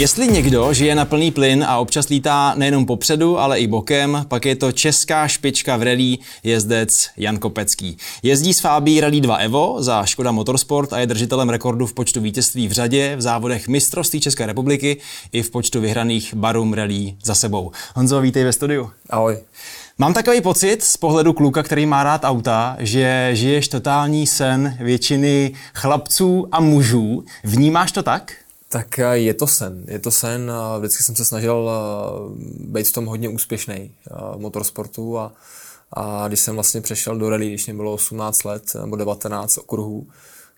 Jestli někdo žije na plný plyn a občas lítá nejenom popředu, ale i bokem, pak je to česká špička v rally jezdec Jan Kopecký. Jezdí s Fábí Rally 2 Evo za Škoda Motorsport a je držitelem rekordu v počtu vítězství v řadě v závodech mistrovství České republiky i v počtu vyhraných barum rally za sebou. Honzo, vítej ve studiu. Ahoj. Mám takový pocit z pohledu kluka, který má rád auta, že žiješ totální sen většiny chlapců a mužů. Vnímáš to tak? Tak eh, je to sen. Je to sen. Vždycky jsem se snažil eh, být v tom hodně úspěšný eh, v motorsportu a, a když jsem vlastně přešel do rally, když mě bylo 18 let nebo 19 okruhů,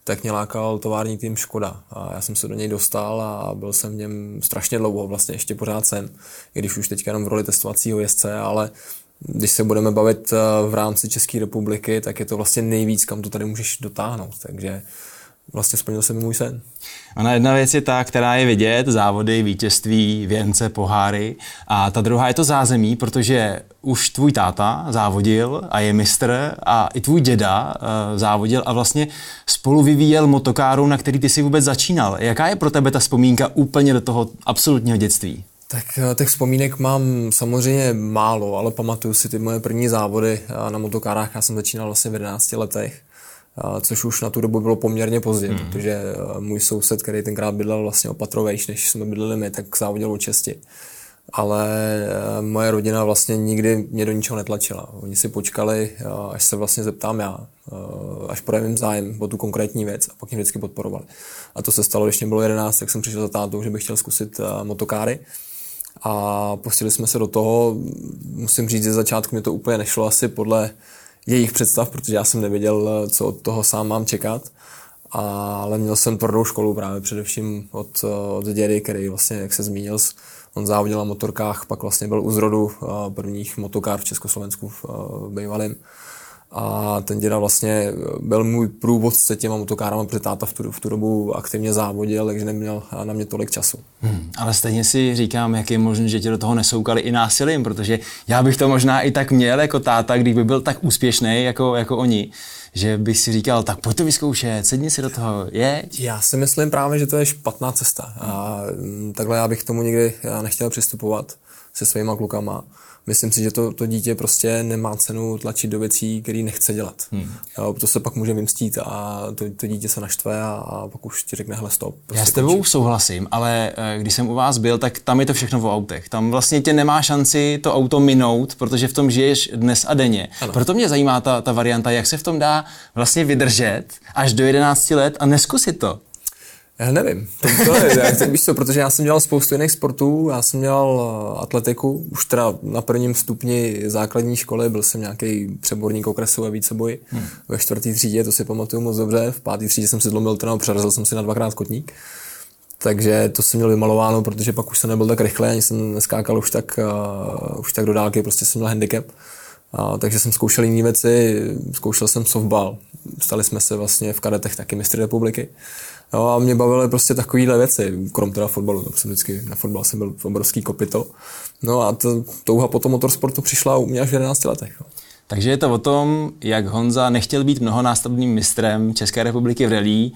tak mě lákal tovární tým Škoda. A já jsem se do něj dostal a byl jsem v něm strašně dlouho, vlastně ještě pořád sen, i když už teďka jenom v roli testovacího jezdce, ale když se budeme bavit v rámci České republiky, tak je to vlastně nejvíc, kam to tady můžeš dotáhnout. Takže vlastně splnil se mi můj sen. Ona jedna věc je ta, která je vidět, závody, vítězství, věnce, poháry. A ta druhá je to zázemí, protože už tvůj táta závodil a je mistr a i tvůj děda uh, závodil a vlastně spolu vyvíjel motokáru, na který ty si vůbec začínal. Jaká je pro tebe ta vzpomínka úplně do toho absolutního dětství? Tak eh, těch vzpomínek mám samozřejmě málo, ale pamatuju si ty moje první závody eh, na motokárách. Já jsem začínal vlastně v 11 letech což už na tu dobu bylo poměrně pozdě, mm. protože můj soused, který tenkrát bydlel vlastně opatrovejš, než jsme bydleli my, tak závodil o česti. Ale moje rodina vlastně nikdy mě do ničeho netlačila. Oni si počkali, až se vlastně zeptám já, až projevím zájem o tu konkrétní věc a pak mě vždycky podporovali. A to se stalo, když mě bylo 11, tak jsem přišel za tátou, že bych chtěl zkusit motokáry a pustili jsme se do toho. Musím říct, že začátku mě to úplně nešlo asi podle jejich představ, protože já jsem nevěděl, co od toho sám mám čekat. Ale měl jsem tvrdou školu právě především od, od dědy, který vlastně, jak se zmínil, on závodil na motorkách, pak vlastně byl u zrodu eh, prvních motokár v Československu eh, v bývalém. A ten děda vlastně byl můj průvodce těma motokárama, protože táta v tu, v tu dobu aktivně závodil, takže neměl na mě tolik času. Hmm, ale stejně si říkám, jak je možné, že tě do toho nesoukali i násilím, protože já bych to možná i tak měl jako táta, kdyby byl tak úspěšný jako, jako oni že bych si říkal, tak pojď to vyzkoušet, sedni si do toho, je? Já si myslím právě, že to je špatná cesta. A takhle já bych tomu nikdy nechtěl přistupovat se svýma klukama myslím si, že to, to dítě prostě nemá cenu tlačit do věcí, které nechce dělat. Hmm. Jo, to se pak může vymstít a to, to dítě se naštve a, a pak už ti řekne, hele stop. Prostě Já s tebou končí. souhlasím, ale eh, když jsem u vás byl, tak tam je to všechno v autech. Tam vlastně tě nemá šanci to auto minout, protože v tom žiješ dnes a denně. Ano. Proto mě zajímá ta, ta varianta, jak se v tom dá vlastně vydržet až do 11 let a neskusit to. Já nevím, to, je, jak, tak víš co, protože já jsem dělal spoustu jiných sportů, já jsem dělal eh, atletiku, už teda na prvním stupni základní školy, byl jsem nějaký přeborník okresu a víceboj. Hmm. ve čtvrtý třídě, to si pamatuju moc dobře, v páté třídě jsem si zlomil ten přerazil jsem si na dvakrát kotník, takže to jsem měl vymalováno, protože pak už jsem nebyl tak rychle, ani jsem neskákal už tak, uh, už tak do dálky, prostě jsem měl handicap. Uh, takže jsem zkoušel jiné věci, zkoušel jsem softball, stali jsme se vlastně v kadetech taky mistry republiky. No a mě bavily prostě takovéhle věci, krom teda fotbalu, tam jsem vždycky, na fotbal jsem byl obrovský kopito. No a to, touha po tom motorsportu přišla u mě až v 11 letech. No. Takže je to o tom, jak Honza nechtěl být mnohonásobným mistrem České republiky v rally,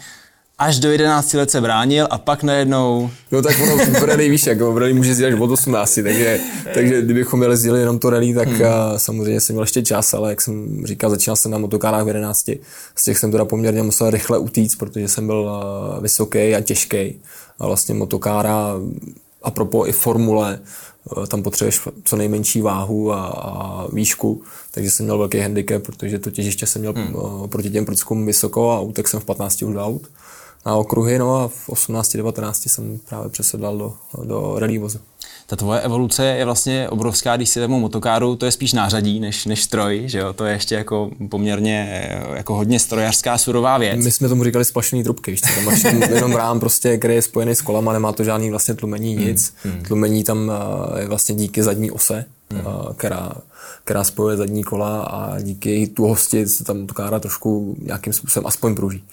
až do 11 let se bránil a pak najednou... No tak ono v rally víš, jako v rally může jezdit až od 18, takže, takže kdybychom jezdili jenom to rally, tak hmm. samozřejmě jsem měl ještě čas, ale jak jsem říkal, začínal jsem na motokárách v 11. Z těch jsem teda poměrně musel rychle utíct, protože jsem byl vysoký a těžký. A vlastně motokára, a propos i formule, tam potřebuješ co nejmenší váhu a, a výšku, takže jsem měl velký handicap, protože to těžiště jsem měl hmm. proti těm prudskům vysoko a utek jsem v 15 už aut na okruhy, no a v 18-19 jsem právě přesedlal do, do rally vozu. Ta tvoje evoluce je vlastně obrovská, když si vezmu motokáru, to je spíš nářadí než, než stroj, že jo? To je ještě jako poměrně jako hodně strojařská surová věc. My jsme tomu říkali splašený trubky, víš, tam máš jenom rám prostě, který je spojený s kolama, nemá to žádný vlastně tlumení, hmm, nic. Hmm. Tlumení tam eh, je vlastně díky zadní ose, hmm. Eh, která, která spojuje zadní kola a díky tuhosti se tam motokára trošku nějakým způsobem aspoň pruží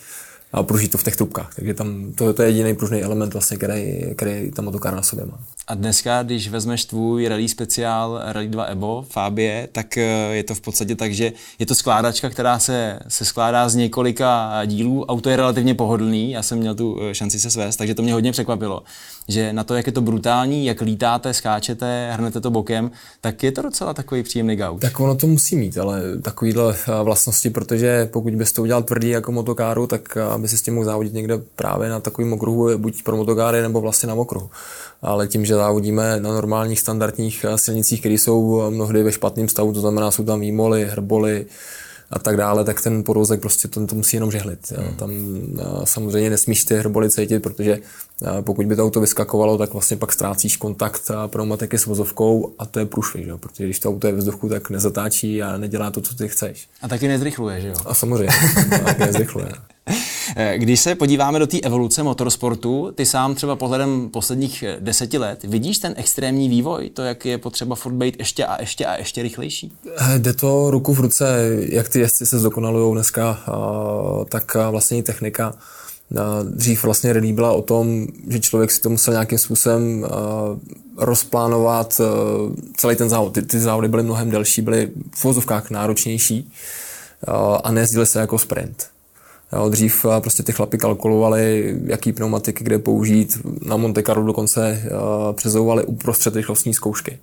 a pruží to v těch trubkách. Takže tam to, to je jediný pružný element, vlastně, který, který ta motokára na sobě má. A dneska, když vezmeš tvůj rally speciál Rally 2 Evo Fabie, tak eh, je to v podstatě tak, že je to skládačka, která se, se skládá z několika dílů. Auto je relativně pohodlný, já jsem měl tu eh, šanci se svést, takže to mě hodně překvapilo. Že na to, jak je to brutální, jak lítáte, skáčete, hrnete to bokem, tak je to docela takový příjemný gaut. Tak ono to musí mít, ale takovýhle eh, vlastnosti, protože pokud bys to udělal tvrdý jako motokáru, tak aby si s tím mohl závodit někde právě na takovým okruhu, buď pro motokáry nebo vlastně na okruhu ale tím, že závodíme na normálních standardních eh, silnicích, které jsou eh, mnohdy ve špatném stavu, to znamená, jsou tam výmoly, hrboly, a tak dále, tak ten porozek prostě to, to musí jenom žehlit. Hmm. Tam eh, samozřejmě nesmíš ty hrboly cítit, protože pokud by to auto vyskakovalo, tak vlastně pak ztrácíš kontakt pneumatiky s vozovkou a to je průšvih, protože když to auto je ve vzduchu, tak nezatáčí a nedělá to, co ty chceš. A taky nezrychluje, že jo? A samozřejmě, taky nezrychluje. Eh, když se podíváme do té evoluce motorsportu, ty sám třeba pohledem posledních eh, deseti let, vidíš ten extrémní vývoj, to, jak je potřeba furt být ještě a ještě a ještě rychlejší? Eh, jde to ruku v ruce, jak ty jezdci se zdokonalují dneska, tak vlastně technika. Dřív vlastně rally byla o tom, že člověk si to musel nějakým způsobem rozplánovat celý ten závod. Ty, ty závody byly mnohem delší, byly v vozovkách náročnější a nejezdily se jako sprint. Jo, dřív eh, prostě ty chlapy kalkulovali, jaký pneumatiky kde použít. Na Monte Carlo dokonce uh, přezouvali uprostřed rychlostní zkoušky.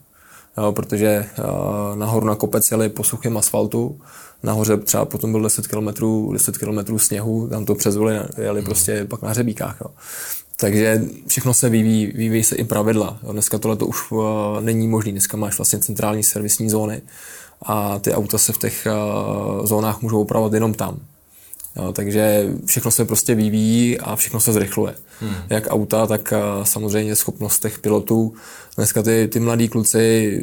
Jo, protože uh, nahoru na kopec jeli po suchém asfaltu, nahoře třeba potom byl 10 km, 10 km sněhu, tam to přezvoli, jeli prostě pak na hřebíkách. Jo. Takže všechno se vyvíjí, vyvíjí se i pravidla. Jo. Dneska tohle to už uh, není možné. Dneska máš vlastně centrální servisní zóny a ty auta se v těch uh, zónách můžou opravovat jenom tam. Jo, takže všechno se prostě vyvíjí a všechno se zrychluje. Hmm. Jak auta, tak samozřejmě schopnost těch pilotů. Dneska ty, ty mladí kluci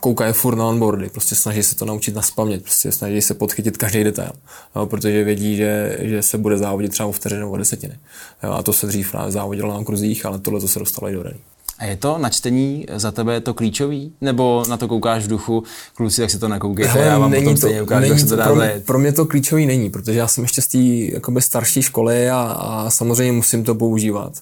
koukají furt na onboardy, prostě snaží se to naučit na spaměť, prostě snaží se podchytit každý detail, jo, protože vědí, že, že se bude závodit třeba o vteřinu nebo desetiny. Jo, a to se dřív závodilo na kruzích, ale tohle to se dostalo i do rally. A je to na čtení za tebe to klíčový? Nebo na to koukáš v duchu, kluci, jak se to nakoukejte, Hele, já vám potom to, stejně ukážu, jak se to dá pro, mě, pro mě to klíčový není, protože já jsem ještě z té starší školy a, a samozřejmě musím to používat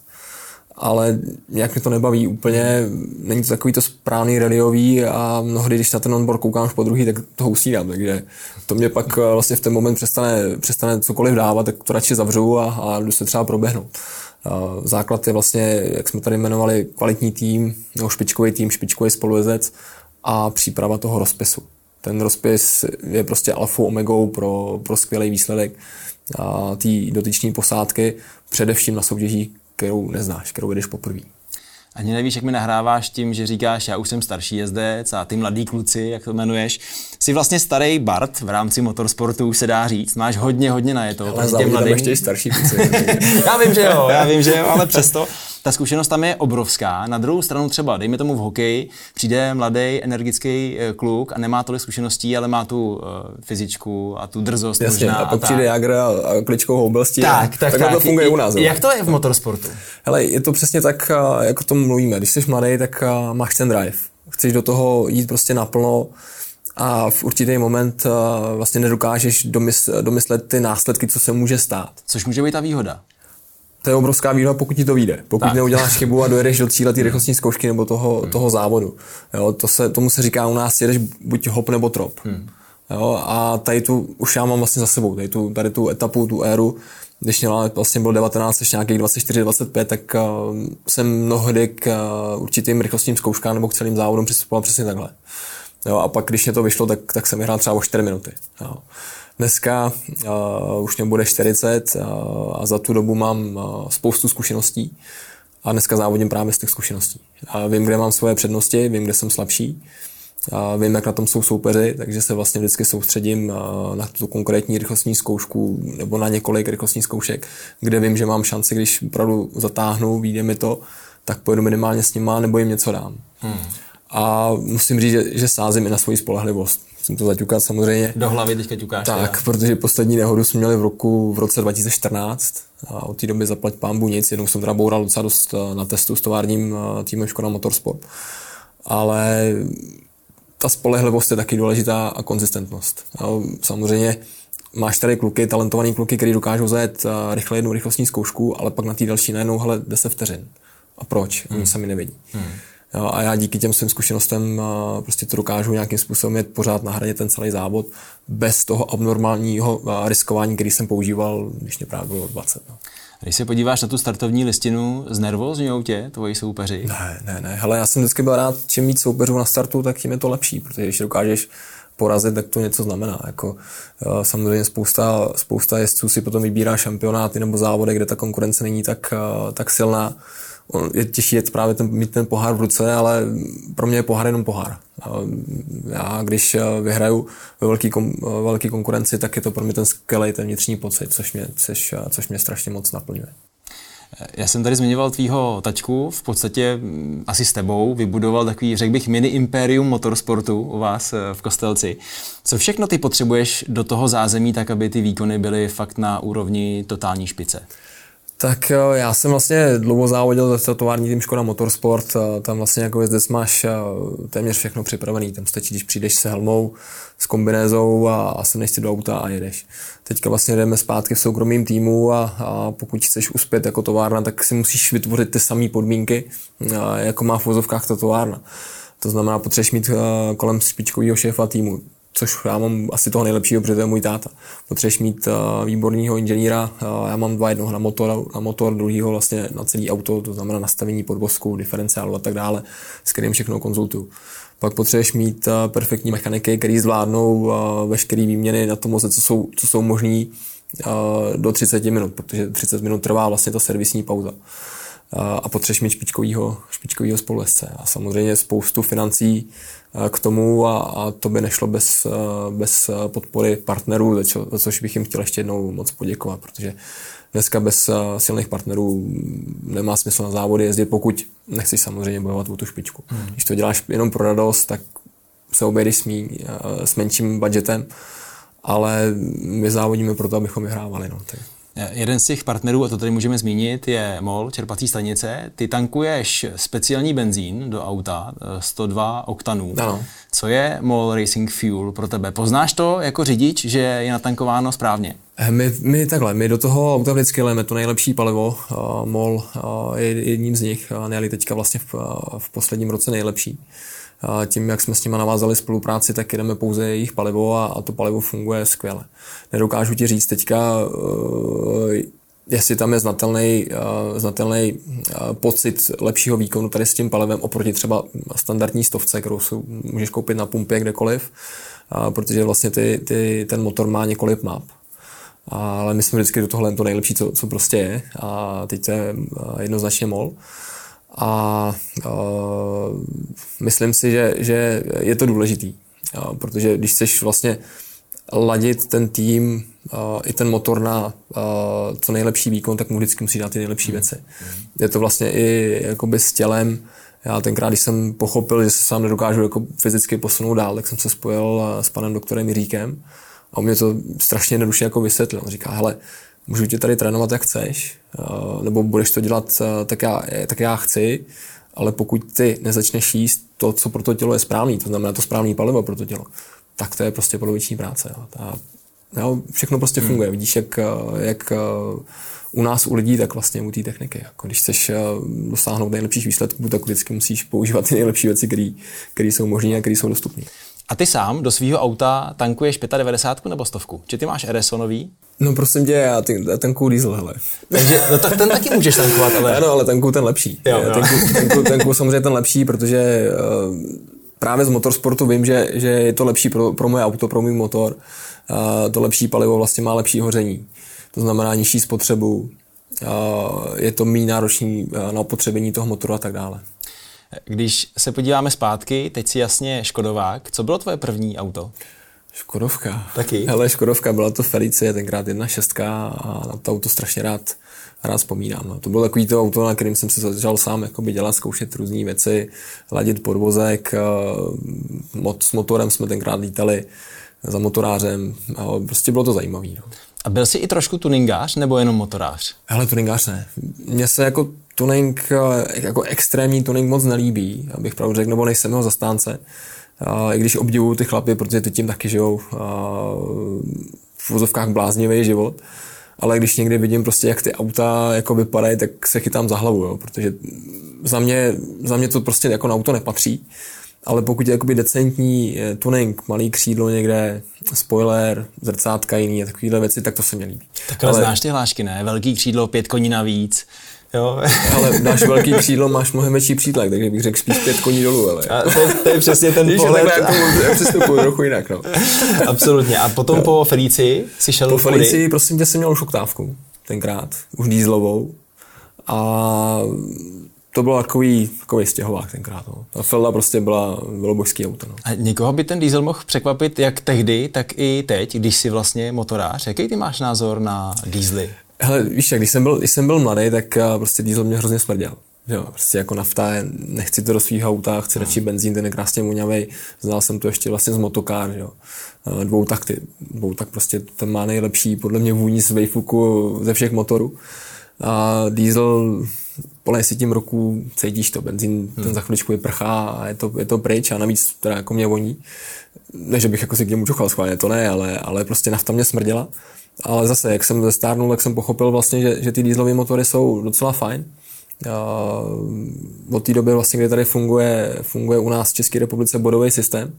ale nějak mě to nebaví úplně, není to takový to správný radiový a mnohdy, když na ten onboard koukám už po druhý, tak to usínám, takže to mě pak eh, vlastně v ten moment přestane, přestane cokoliv dávat, tak to radši zavřu a, a jdu se třeba proběhnout. Základ je vlastně, jak jsme tady jmenovali, kvalitní tým, nebo špičkový tým, špičkový spolujezec a příprava toho rozpisu. Ten rozpis je prostě alfa omegou pro, pro skvělý výsledek té dotyční posádky, především na soutěží, kterou neznáš, kterou jedeš poprvé. Ani nevíš, jak mi nahráváš tím, že říkáš, já už jsem starší jezdec a ty mladí kluci, jak to jmenuješ, jsi vlastně starý Bart v rámci motorsportu, už se dá říct. Máš hodně, hodně na je to. Ale mladým... ještě starší kluci. já vím, že jo, já vím, že jo, ale přesto ta zkušenost tam je obrovská. Na druhou stranu třeba, dejme tomu v hokeji, přijde mladý energický eh, kluk a nemá tolik zkušeností, ale má tu uh, fyzičku a tu drzost Jasně, možná. A pak a přijde Jagr a, a kličkou houbelstí. Tak, tak, tak, tak. to funguje u nás. Jak to je v motorsportu? Hele, je to přesně tak, eh, jako to mluvíme. Když jsi mladý, tak máš ten drive. Chceš do toho jít prostě naplno, a v určitý moment vlastně nedokážeš domyslet ty následky, co se může stát. Což může být ta výhoda to je obrovská výhoda, pokud ti to vyjde. Pokud tak. neuděláš chybu a dojedeš do cíle té rychlostní zkoušky nebo toho, hmm. toho závodu. Jo, to se, tomu se říká u nás, jedeš buď hop nebo trop. Hmm. Jo, a tady tu už já mám vlastně za sebou, tady tu, tady tu etapu, tu éru, když měla vlastně bylo 19 až nějakých 24, 25, tak uh, jsem mnohdy k uh, určitým rychlostním zkouškám nebo k celým závodům přistupoval přesně takhle. Jo, a pak, když mě to vyšlo, tak, tak jsem vyhrál třeba o 4 minuty. Jo. Dneska uh, už mě bude 40 uh, a za tu dobu mám uh, spoustu zkušeností a dneska závodím právě z těch zkušeností. A vím, kde mám svoje přednosti, vím, kde jsem slabší, a vím, jak na tom jsou soupeři, takže se vlastně vždycky soustředím na tu konkrétní rychlostní zkoušku nebo na několik rychlostních zkoušek, kde vím, že mám šanci, když opravdu zatáhnu, vyjde mi to, tak pojedu minimálně s nima nebo jim něco dám. Hmm. A musím říct, že, že sázím i na svoji spolehlivost musím to zaťukat samozřejmě. Do hlavy teďka ťukáš. Tak, teda. protože poslední nehodu jsme měli v roku v roce 2014 a od té doby zaplať pámbu nic. Jednou jsem teda boural docela dost eh, na testu s továrním eh, týmem Škoda Motorsport. Ale ta spolehlivost je taky důležitá a konzistentnost. Samozřejmě máš tady kluky, talentovaný kluky, kteří dokážou zajet eh, rychle jednu rychlostní zkoušku, ale pak na té další najednou, hele, 10 vteřin. a proč, hmm. oni sami nevědí. Hmm. Jo, a já díky těm svým zkušenostem prostě to dokážu nějakým způsobem jet pořád na hraně ten celý závod bez toho abnormálního riskování, který jsem používal, když mě právě bylo 20. No. Když se podíváš na tu startovní listinu, znervozňují tě tvoji soupeři? Ne, ne, ne. Hele, já jsem vždycky byl rád, čím víc soupeřů na startu, tak tím je to lepší, protože když dokážeš porazit, tak to něco znamená. Jako, eh, samozřejmě spousta, spousta jezdců si potom vybírá šampionáty nebo závody, kde ta konkurence není tak, eh, tak silná. Je těžší jet právě ten, mít ten pohár v ruce, ale pro mě je pohár jenom pohár. Já když eh, vyhraju ve velký, velký konkurenci, tak je to pro mě ten skvělý, ten vnitřní pocit, což mě, což, což mě strašně moc naplňuje. Já jsem tady zmiňoval tvýho tačku, v podstatě mm, asi s tebou vybudoval takový, řekl bych, mini impérium motorsportu u vás eh, v Kostelci. Co všechno ty potřebuješ do toho zázemí, tak aby ty výkony byly fakt na úrovni totální špice? Tak eh, já jsem vlastně dlouho závodil za tovární tým Škoda Motorsport. Tam vlastně jako jezdec máš eh, téměř všechno připravený. Tam stačí, když přijdeš se helmou, s kombinézou a, a se nechci do auta a jedeš. Teďka vlastně jdeme zpátky v soukromým týmu a, a pokud chceš uspět jako továrna, tak si musíš vytvořit ty samé podmínky, jako má v vozovkách ta továrna. To znamená, potřebuješ mít eh, kolem špičkového šéfa týmu což já mám asi toho nejlepšího, protože to je můj táta. Potřebuješ mít uh, výborného inženýra, uh, já mám dva jednoho na motor, na motor, druhýho vlastně na celý auto, to znamená nastavení podvozku, diferenciálu a tak dále, s kterým všechno konzultuju. Pak potřebuješ mít uh, perfektní mechaniky, který zvládnou uh, veškeré výměny na tom voze, co jsou, co jsou možné uh, do 30 minut, protože 30 minut trvá vlastně ta servisní pauza a potřebuješ mít špičkovýho, špičkovýho spolujezdce. A samozřejmě spoustu financí k tomu a, a to by nešlo bez, bez podpory partnerů, za, čo, za což bych jim chtěl ještě jednou moc poděkovat, protože dneska bez silných partnerů nemá smysl na závody jezdit, pokud nechceš samozřejmě bojovat o tu špičku. Hmm. Když to děláš jenom pro radost, tak se obejdeš s, mý, s menším budgetem, ale my závodíme proto, abychom vyhrávali. No. Tak. Jeden z těch partnerů, a to tady můžeme zmínit, je MOL, čerpací stanice. Ty tankuješ speciální benzín do auta, 102 eh, oktanů. Ano. Co je MOL Racing Fuel pro tebe? Poznáš to jako řidič, že je natankováno správně? Eh, my, my takhle, my do toho auta vždycky lejeme to nejlepší palivo. MOL je jedním z nich, nejeli teďka vlastně v, v posledním roce nejlepší tím, jak jsme s nimi navázali spolupráci, tak jdeme pouze jejich palivo a, a to palivo funguje skvěle. Nedokážu ti říct teďka, uh, jestli tam je znatelný, uh, znatelný uh, pocit lepšího výkonu tady s tím palivem oproti třeba standardní stovce, kterou si můžeš koupit na pumpě kdekoliv, protože vlastně ty, ty, ten motor má několik map. Ale my jsme vždycky do tohle to nejlepší, co, co prostě je. A teď to je jednoznačně MOL. A uh, myslím si, že, že je to důležitý, uh, protože když chceš vlastně ladit ten tým uh, i ten motor na uh, co nejlepší výkon, tak mu vždycky musí dát ty nejlepší věci. Mm. Je to vlastně i jakoby s tělem. Já tenkrát, když jsem pochopil, že se sám nedokážu jako fyzicky posunout dál, tak jsem se spojil s panem doktorem Jiříkem a on mě to strašně jednoduše jako vysvětlil. On říká, hele, můžu tě tady trénovat, jak chceš, eh, nebo budeš to dělat eh, tak já, tak já chci, ale pokud ty nezačneš jíst to, co pro to tělo je správný, to znamená to správný palivo pro to tělo, tak to je prostě poloviční práce. Jo. Ta, jo, všechno prostě hmm. funguje. Vidíš, jak, eh, jak u nás, u lidí, tak vlastně u té techniky. Jako když chceš dosáhnout nejlepších výsledků, tak vždycky musíš používat ty nejlepší věci, které jsou možné a které jsou dostupné. A ty sám do svého auta tankuješ 95 nebo stovku? Či ty máš RSO nový? No prosím tě, já, ty, já tankuju diesel, hele. Takže, no tak ten taky můžeš tankovat, ale... Ano, ale tankuju ten lepší. Jo, jo. Tankuju, tankuju, tankuju samozřejmě ten lepší, protože uh, právě z motorsportu vím, že, že je to lepší pro, pro moje auto, pro můj motor. Uh, to lepší palivo vlastně má lepší hoření. To znamená nižší spotřebu, uh, je to méně náročný uh, na opotřebení toho motoru a tak dále. Když se podíváme zpátky, teď si jasně Škodovák. Co bylo tvoje první auto? Škodovka. Taky? Hele, Škodovka, byla to Felicie, tenkrát jedna šestka a na to auto strašně rád, rád vzpomínám. No. To bylo takový to auto, na kterým jsem se začal sám jakoby dělat, zkoušet různé věci, ladit podvozek, mod, s motorem jsme tenkrát lítali za motorářem a prostě bylo to zajímavé. No. A byl jsi i trošku tuningář nebo jenom motorář? Hele, tuningář ne. Mně se jako tuning, jako extrémní tuning moc nelíbí, abych pravdu řekl, nebo nejsem jeho zastánce. A I když obdivuju ty chlapy, protože ty tím taky žijou v vozovkách bláznivý život, ale když někdy vidím prostě, jak ty auta jako vypadají, tak se chytám za hlavu, jo, protože za mě, za mě to prostě jako na auto nepatří. Ale pokud je jakoby decentní eh, tuning, malý křídlo někde, spoiler, zrcátka jiný a takovéhle věci, tak to se mi líbí. Tak ale, ale znáš ty hlášky, ne? Velký křídlo, pět koní navíc. Jo. ale dáš velký křídlo, máš mnohem větší přítlak, takže bych řekl spíš pět koní dolů. Ale. A to, to, je přesně ten Víš, pohled. Jako, já přistupuji trochu jinak. No. Absolutně. A potom po Felici si šel Po Felici, prosím tě, jsem měl už oktávku tenkrát, už dýzlovou. A to bylo takový, takový stěhovák tenkrát. No. Ta Felda prostě byla, bylo božský auto. No. A někoho by ten diesel mohl překvapit jak tehdy, tak i teď, když jsi vlastně motorář. Jaký ty máš názor na diesely? Hele, víš, jak, když jsem byl, když jsem byl mladý, tak prostě diesel mě hrozně smrděl. Jo, prostě jako nafta, nechci to do svých auta, chci radši benzín, ten je krásně voňavý. Znal jsem to ještě vlastně z motokár, jo. Eh, dvou takty, dvou tak prostě ten má nejlepší podle mě vůni z Wayfuku ze všech motorů. A diesel po si tím roku cítíš to, benzín hmm. ten za chviličku je prchá a je to, je to pryč a navíc teda jako mě voní. Ne, že bych jako si k němu čuchal schválně, to ne, ale, ale prostě nafta mě smrděla. Ale zase, jak jsem zestárnul, tak jsem pochopil vlastně, že, že ty dieselové motory jsou docela fajn. Uh, od té doby, vlastně, kdy tady funguje, funguje u nás v České republice bodový systém,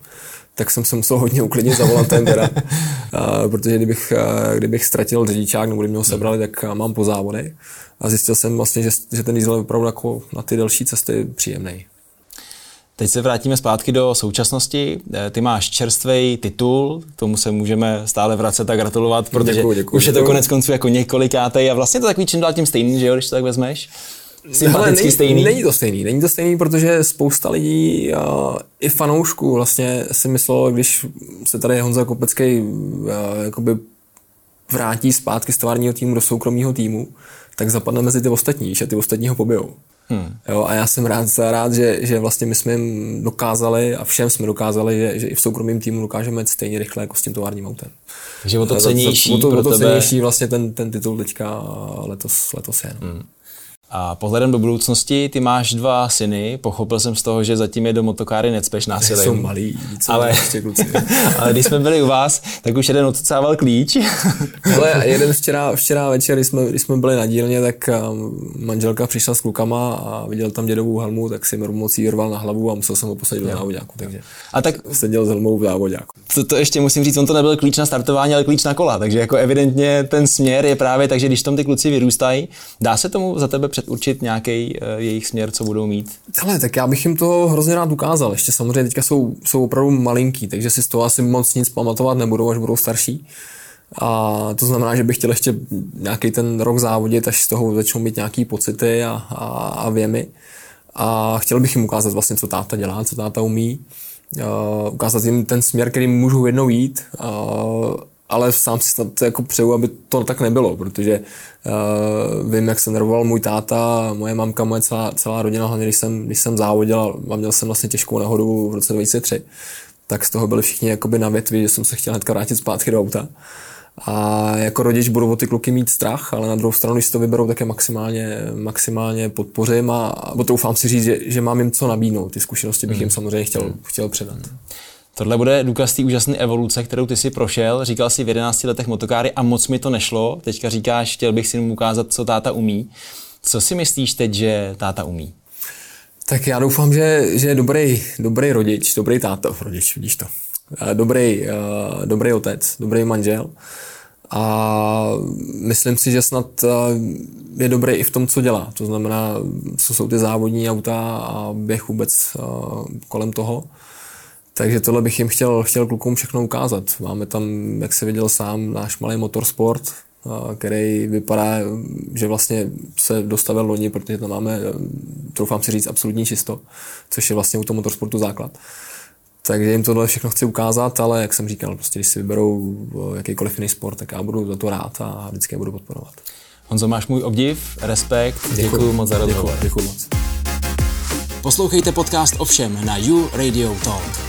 tak jsem se musel hodně uklidnit za volantem, teda, uh, protože kdybych, uh, kdybych ztratil řidičák nebo kdyby mě ho sebrali, tak mám po závodech. A zjistil jsem vlastně, že, že ten diesel je opravdu jako na ty delší cesty příjemný. Teď se vrátíme zpátky do současnosti. Eh, ty máš čerstvý titul, tomu se můžeme stále vracet a gratulovat, protože děkuji, děkuji, už je to konec konců jako několikátej a vlastně to takový čím dál tím stejný, že jo, když to tak vezmeš? Sympaticky není, stejný? Není to stejný, není to stejný, protože spousta lidí uh, i fanoušků vlastně si myslelo, když se tady Honza Kopecký uh, jakoby vrátí zpátky z továrního týmu do soukromého týmu, tak zapadne mezi ty ostatní, že ty ostatní ho pobijou. Hmm. Jo, a já jsem rád, rád že, že vlastně my jsme jim dokázali a všem jsme dokázali, že, že i v soukromém týmu dokážeme jít stejně rychle jako s tím továrním autem. Takže o to cenější. O to, o to cenější vlastně ten, ten titul teďka letos, letos je. No. Hmm. A pohledem do budoucnosti, ty máš dva syny, pochopil jsem z toho, že zatím je do motokáry necpeš násilím. Jsou malí, ale, ale když jsme byli u vás, tak už jeden odcával klíč. ale jeden včera, včera večer, když jsme, když jsme byli na dílně, tak um, manželka přišla s klukama a viděl tam dědovou helmu, tak si mi mocí rval na hlavu a musel jsem ho posadit do závodáku. Takže a tak seděl s helmou v závodáku. To, to, ještě musím říct, on to nebyl klíč na startování, ale klíč na kola, takže jako evidentně ten směr je právě tak, že když tam ty kluci vyrůstají, dá se tomu za tebe předurčit nějaký uh, jejich směr, co budou mít? Ale tak já bych jim to hrozně rád ukázal. Ještě samozřejmě teďka jsou, jsou opravdu malinký, takže si z toho asi moc nic pamatovat nebudou, až budou starší. A to znamená, že bych chtěl ještě nějaký ten rok závodit, až z toho začnou mít nějaký pocity a, a, a věmy. A chtěl bych jim ukázat vlastně, co táta dělá, co táta umí. Uh, ukázat jim ten směr, který můžou jednou jít. Uh, ale sám si snad jako přeju, aby to tak nebylo, protože uh, vím, jak se nervoval můj táta, moje mamka, moje celá, celá rodina, hlavně když jsem, když jsem závodil a měl jsem vlastně těžkou nehodu v roce 2003, tak z toho byli všichni jakoby na větvi, že jsem se chtěl hnedka vrátit zpátky do auta. A jako rodič budu o ty kluky mít strach, ale na druhou stranu, když to vyberou, tak je maximálně, maximálně podpořím a, a doufám si říct, že, že mám jim co nabídnout. Ty zkušenosti bych jim hmm. samozřejmě chtěl, hmm. chtěl předat. Tohle bude důkaz té úžasné evoluce, kterou ty si prošel. Říkal si v 11 letech motokáry a moc mi to nešlo. Teďka říkáš, chtěl bych si mu ukázat, co táta umí. Co si myslíš teď, že táta umí? Tak já doufám, že, že je dobrý, dobrý rodič, dobrý táta, rodič, vidíš to. Dobrý, dobrý otec, dobrý manžel. A myslím si, že snad je dobrý i v tom, co dělá. To znamená, co jsou ty závodní auta a běh vůbec kolem toho. Takže tohle bych jim chtěl, chtěl klukům všechno ukázat. Máme tam, jak se viděl sám, náš malý motorsport, který vypadá, že vlastně se dostavil loni, protože tam máme, troufám si říct, absolutní čisto, což je vlastně u toho motorsportu základ. Takže jim tohle všechno chci ukázat, ale jak jsem říkal, prostě když si vyberou jakýkoliv jiný sport, tak já budu za to rád a vždycky je budu podporovat. Honzo, máš můj obdiv, respekt, děkuji, děkuji moc za rozhovor. Děkuji, děkuji moc. Poslouchejte podcast Ovšem na You Radio Talk.